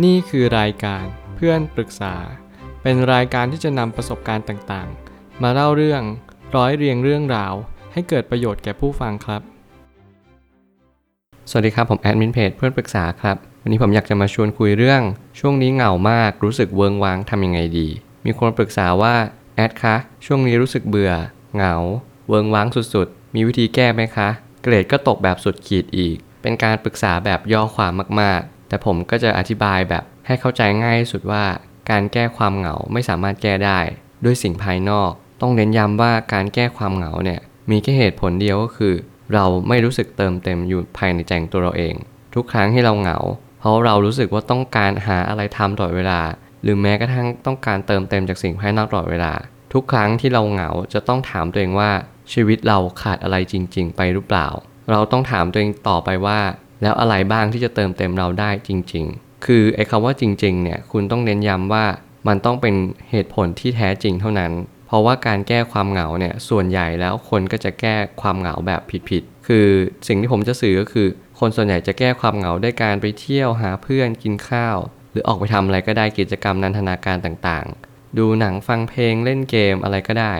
นี่คือรายการเพื่อนปรึกษา เป็นรายการที่จะนำประสบการณ์ต่างๆ มาเล่าเรื่องร้อยเรียงเรื่องราว ให้เกิดประโยชน์แก่ผู้ฟังครับ สวัสดีครับผมแอดมินเพจเพื่อนปรึกษาครับ วันนี้ผมอยากจะมาชวนคุยเรื่อง ช่วงนี้เหงามากรู้สึกเวิงว้างทำยังไงดี มีคนปรึกษาว่าแอดคะช่วงนี้รู้สึกเบื่อ เหงา เวิงว้างสุดๆ มีวิธีแก้ไหมคะ เกรดก็ตกแบบสุดขีดอีก เป็นการปรึกษาแบบย่อความมากๆ แต่ผมก็จะอธิบายแบบให้เข้าใจง่ายที่สุดว่าการแก้ความเหงาไม่สามารถแก้ได้ ด้วยสิ่งภายนอก ต้องเน้นย้ำว่าการแก้ความเหงาเนี่ยมีแค่เหตุผลเดียวก็คือ เราไม่รู้สึกเติมเต็มอยู่ภายในใจตัวเราเอง ทุกครั้งที่เราเหงา เพราะเรารู้สึกว่าต้องการหาอะไรทำตลอดเวลา หรือแม้กระทั่งต้องการเติมเต็มจากสิ่งภายนอกตลอดเวลา ทุกครั้งที่เราเหงาจะต้องถามตัวเองว่าชีวิตเราขาดอะไรจริง ๆ ไปหรือเปล่า เราต้องถามตัวเองต่อไปว่า แล้วอะไรบ้างที่จะเติมเต็มเราได้จริง ๆ คือไอ้คำว่าจริง ๆ เนี่ย คุณต้องเน้นย้ำว่ามันต้องเป็นเหตุผลที่แท้จริงเท่านั้น เพราะว่าการแก้ความเหงาเนี่ย ส่วนใหญ่แล้วคนก็จะแก้ความเหงาแบบผิดๆ คือสิ่งที่ผมจะสื่อก็คือ คนส่วนใหญ่จะแก้ความเหงาด้วยการไปเที่ยวหาเพื่อนกินข้าว หรือออกไปทำอะไรก็ได้กิจกรรมนันทนาการต่างๆ ดูหนังฟังเพลงเล่นเกมอะไรก็ได้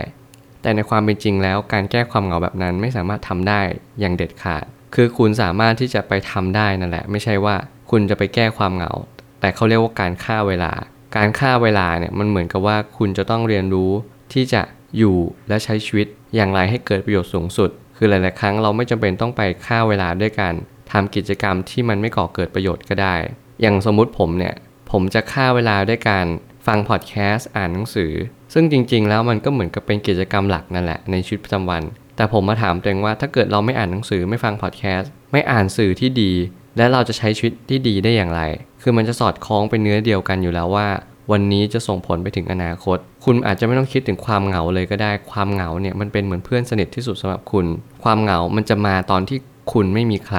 แต่ในความเป็นจริงแล้วการแก้ความเหงาแบบนั้นไม่สามารถทำได้อย่างเด็ดขาด คือคุณสามารถที่จะไปทำได้นั่นแหละ ไม่ใช่ว่าคุณจะไปแก้ความเหงา แต่เขาเรียกว่าการฆ่าเวลา การฆ่าเวลาเนี่ยมันเหมือนกับว่าคุณจะต้องเรียนรู้ที่จะอยู่และใช้ชีวิตอย่างไรให้เกิดประโยชน์สูงสุด คือหลาย ๆ ครั้งเราไม่จำเป็นต้องไปฆ่าเวลาด้วยการทำกิจกรรมที่มันไม่ก่อเกิดประโยชน์ก็ได้ อย่างสมมุติผมเนี่ย ผมจะฆ่าเวลาด้วยการฟังพอดแคสต์อ่านหนังสือ ซึ่งจริง ๆ แล้วมันก็เหมือนกับเป็นกิจกรรมหลักนั่นแหละในชีวิตประจำวัน แต่ผมมาถามตัวเองว่าถ้าเกิดเราไม่อ่านหนังสือไม่ฟังพอดแคสต์ไม่อ่านสื่อที่ดี และเราจะใช้ชีวิตที่ดีได้อย่างไร คือมันจะสอดคล้องเป็นเนื้อเดียวกันอยู่แล้วว่า วันนี้จะส่งผลไปถึงอนาคต คุณอาจจะไม่ต้องคิดถึงความเหงาเลยก็ได้ ความเหงาเนี่ยมันเป็นเหมือนเพื่อนสนิทที่สุดสำหรับคุณ ความเหงามันจะมาตอนที่คุณไม่มีใคร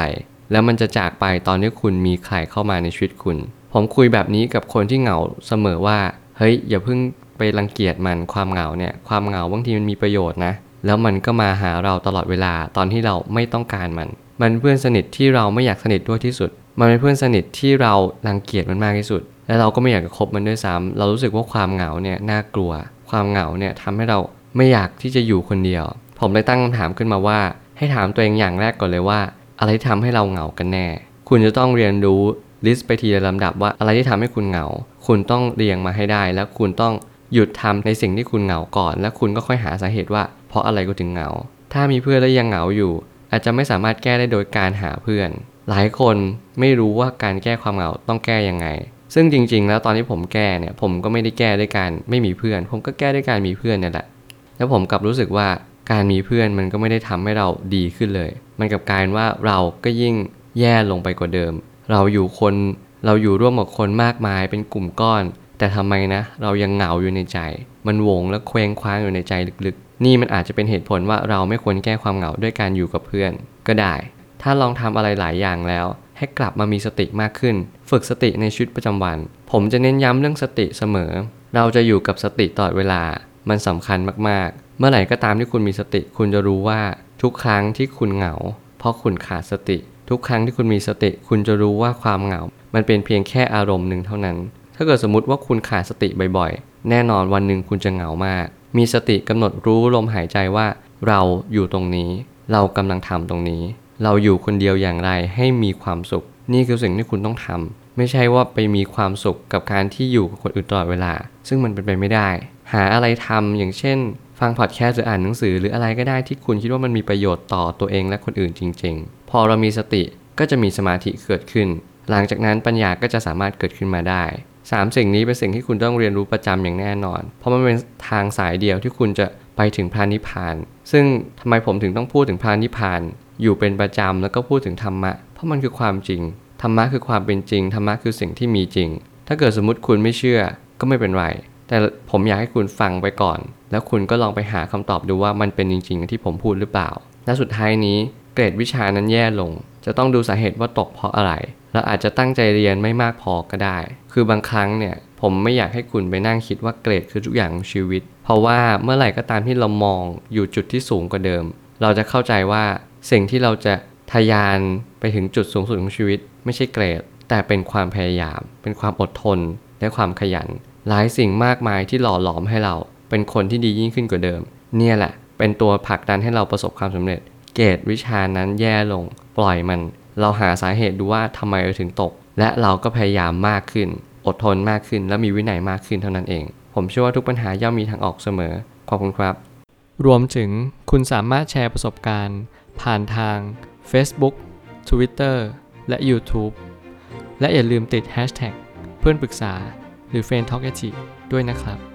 แล้วมันจะจากไปตอนที่คุณมีใครเข้ามาในชีวิตคุณ ผมคุยแบบนี้กับคนที่เหงาเสมอว่าเฮ้ยอย่าเพิ่งไปรังเกียจมันความเหงาเนี่ยความเหงาบางทีมันมีประโยชน์นะ แล้วมันก็มาหาเราตลอดเวลาตอนที่เราไม่ต้องการมัน มันเพื่อนสนิทที่เราไม่อยากสนิทด้วยที่สุด มันเป็นเพื่อนสนิทที่เรารังเกียจมันมากที่สุด และเราก็ไม่อยากจะคบมันด้วยซ้ำเรารู้สึกว่าความเหงาเนี่ยน่ากลัว ความเหงาเนี่ยทำให้เราไม่อยากที่จะอยู่คนเดียว ผมเลยตั้งคำถามขึ้นมาว่า ให้ถามตัวเองอย่างแรกก่อนเลยว่า อะไรที่ทำให้เราเหงากันแน่ คุณจะต้องเรียนรู้ลิสต์ไปทีละลำดับว่าอะไรที่ทำให้คุณเหงา คุณต้องเรียงมาให้ได้ แล้วคุณต้องหยุดทำในสิ่งที่คุณเหงาก่อน แล้วคุณก็ค่อยหาสาเหตุว่า เพราะอะไรกูถึงเหงา ถ้ามีเพื่อนแล้วยังเหงาอยู่ อาจจะไม่สามารถแก้ได้โดยการหาเพื่อน หลายคนไม่รู้ว่าการแก้ความเหงาต้องแก้ยังไง ซึ่งจริง ๆ แล้วตอนที่ผมแก้เนี่ยผมก็ไม่ได้แก้ด้วยการไม่มีเพื่อน ผมก็แก้ด้วยการมีเพื่อนนี่แหละแล้วผมกลับรู้สึกว่าการมีเพื่อนมันก็ไม่ได้ทำให้เราดีขึ้นเลย มันกลับกลายว่าเราก็ยิ่งแย่ลงไปกว่าเดิม เราอยู่คน เราอยู่ร่วมกับคนมากมายเป็นกลุ่มก้อน แต่ทำไมนะ เรายังเหงาอยู่ในใจ มันวงและเคว้งคว้างอยู่ในใจลึกๆ นี่มันอาจจะเป็นเหตุผลว่าเราไม่ควรแก้ความเหงาด้วยการอยู่กับเพื่อน ก็ได้ ถ้าลองทำอะไรหลายอย่างแล้ว ให้กลับมามีสติมากขึ้น ฝึกสติในชีวิตประจำวัน ผมจะเน้นย้ำเรื่องสติเสมอ เราจะอยู่กับสติตลอดเวลา มันสำคัญมากๆ เมื่อไหร่ก็ตามที่คุณมีสติ คุณจะรู้ว่าทุกครั้งที่คุณเหงา เพราะคุณขาดสติ ทุกครั้งที่คุณมีสติ คุณจะรู้ว่าความเหงา มันเป็นเพียงแค่อารมณ์หนึ่งเท่านั้น ถ้าเกิดสมมติว่าคุณขาดสติบ่อยๆ แน่นอนวันหนึ่งคุณจะเหงามาก มีสติกำหนดรู้ลมหายใจว่า เราอยู่ตรงนี้ เรากำลังทำตรงนี้ เราอยู่คนเดียวอย่างไรให้มีความสุข นี่คือสิ่งที่คุณต้องทำไม่ใช่ว่าไปมีความสุขกับการที่อยู่กับคนอื่นตลอดเวลา ซึ่งมันเป็นไปไม่ได้ หาอะไรทำอย่างเช่น ฟังพอดแคสต์หรืออ่านหนังสือ หรืออะไรก็ได้ที่คุณคิดว่ามันมีประโยชน์ต่อตัวเองและคนอื่นจริง ๆ พอเรามีสติก็จะมีสมาธิเกิดขึ้น หลังจากนั้นปัญญาก็จะสามารถเกิดขึ้นมาได้ สามสิ่งนี้เป็นสิ่งที่คุณต้องเรียนรู้ประจำอย่างแน่นอน เพราะมันเป็นทางสายเดียวที่คุณจะไปถึงพระนิพาน ซึ่งทำไมผมถึงต้องพูดถึงพระนิพาน อยู่เป็นประจำแล้วก็พูดถึงธรรมะ เพราะมันคือความจริง ธรรมะคือความเป็นจริง ธรรมะคือสิ่งที่มีจริง ถ้าเกิดสมมติคุณไม่เชื่อก็ไม่เป็นไร แต่ผมอยากให้คุณฟังไปก่อน แล้วคุณก็ลองไปหาคำตอบดูว่ามันเป็นจริง ๆ ที่ผมพูดหรือเปล่า และสุดท้ายนี้เกรดวิชานั้นแย่ลง จะต้องดูสาเหตุว่าตกเพราะอะไร และอาจจะตั้งใจเรียนไม่มากพอก็ได้ คือบางครั้งเนี่ยผมไม่อยากให้คุณไปนั่งคิดว่าเกรดคือทุกอย่างของชีวิต เพราะว่าเมื่อไหร่ก็ตามที่เรามองอยู่จุดที่สูงกว่าเดิม เราจะเข้าใจว่าสิ่งที่เราจะทะยานไปถึงจุดสูงสุดของชีวิต ไม่ใช่เกรดแต่แต่เป็นความพยายาม เป็นความอดทน และความขยัน หลายสิ่งมากมายที่หล่อหลอมให้เราเป็นคนที่ดียิ่งขึ้นกว่าเดิม เนี่ยแหละ เป็นตัวผลักดันให้เราประสบความสำเร็จ เกรดวิชานั้นแย่ลง ปล่อยมัน เราหาสาเหตุดูว่าทำไมเราถึงตก และเราก็พยายามมากขึ้น อดทนมากขึ้น และมีวินัยมากขึ้นเท่านั้นเอง ผมเชื่อว่าทุกปัญหาย่อมมีทางออกเสมอ ขอบคุณครับ รวมถึงคุณสามารถแชร์ประสบการณ์ ผ่านทาง Facebook Twitter และ YouTube และอย่าลืมติด Hashtag เพื่อนปรึกษาหรือ f r ร e n d t a l k ด้วยนะครับ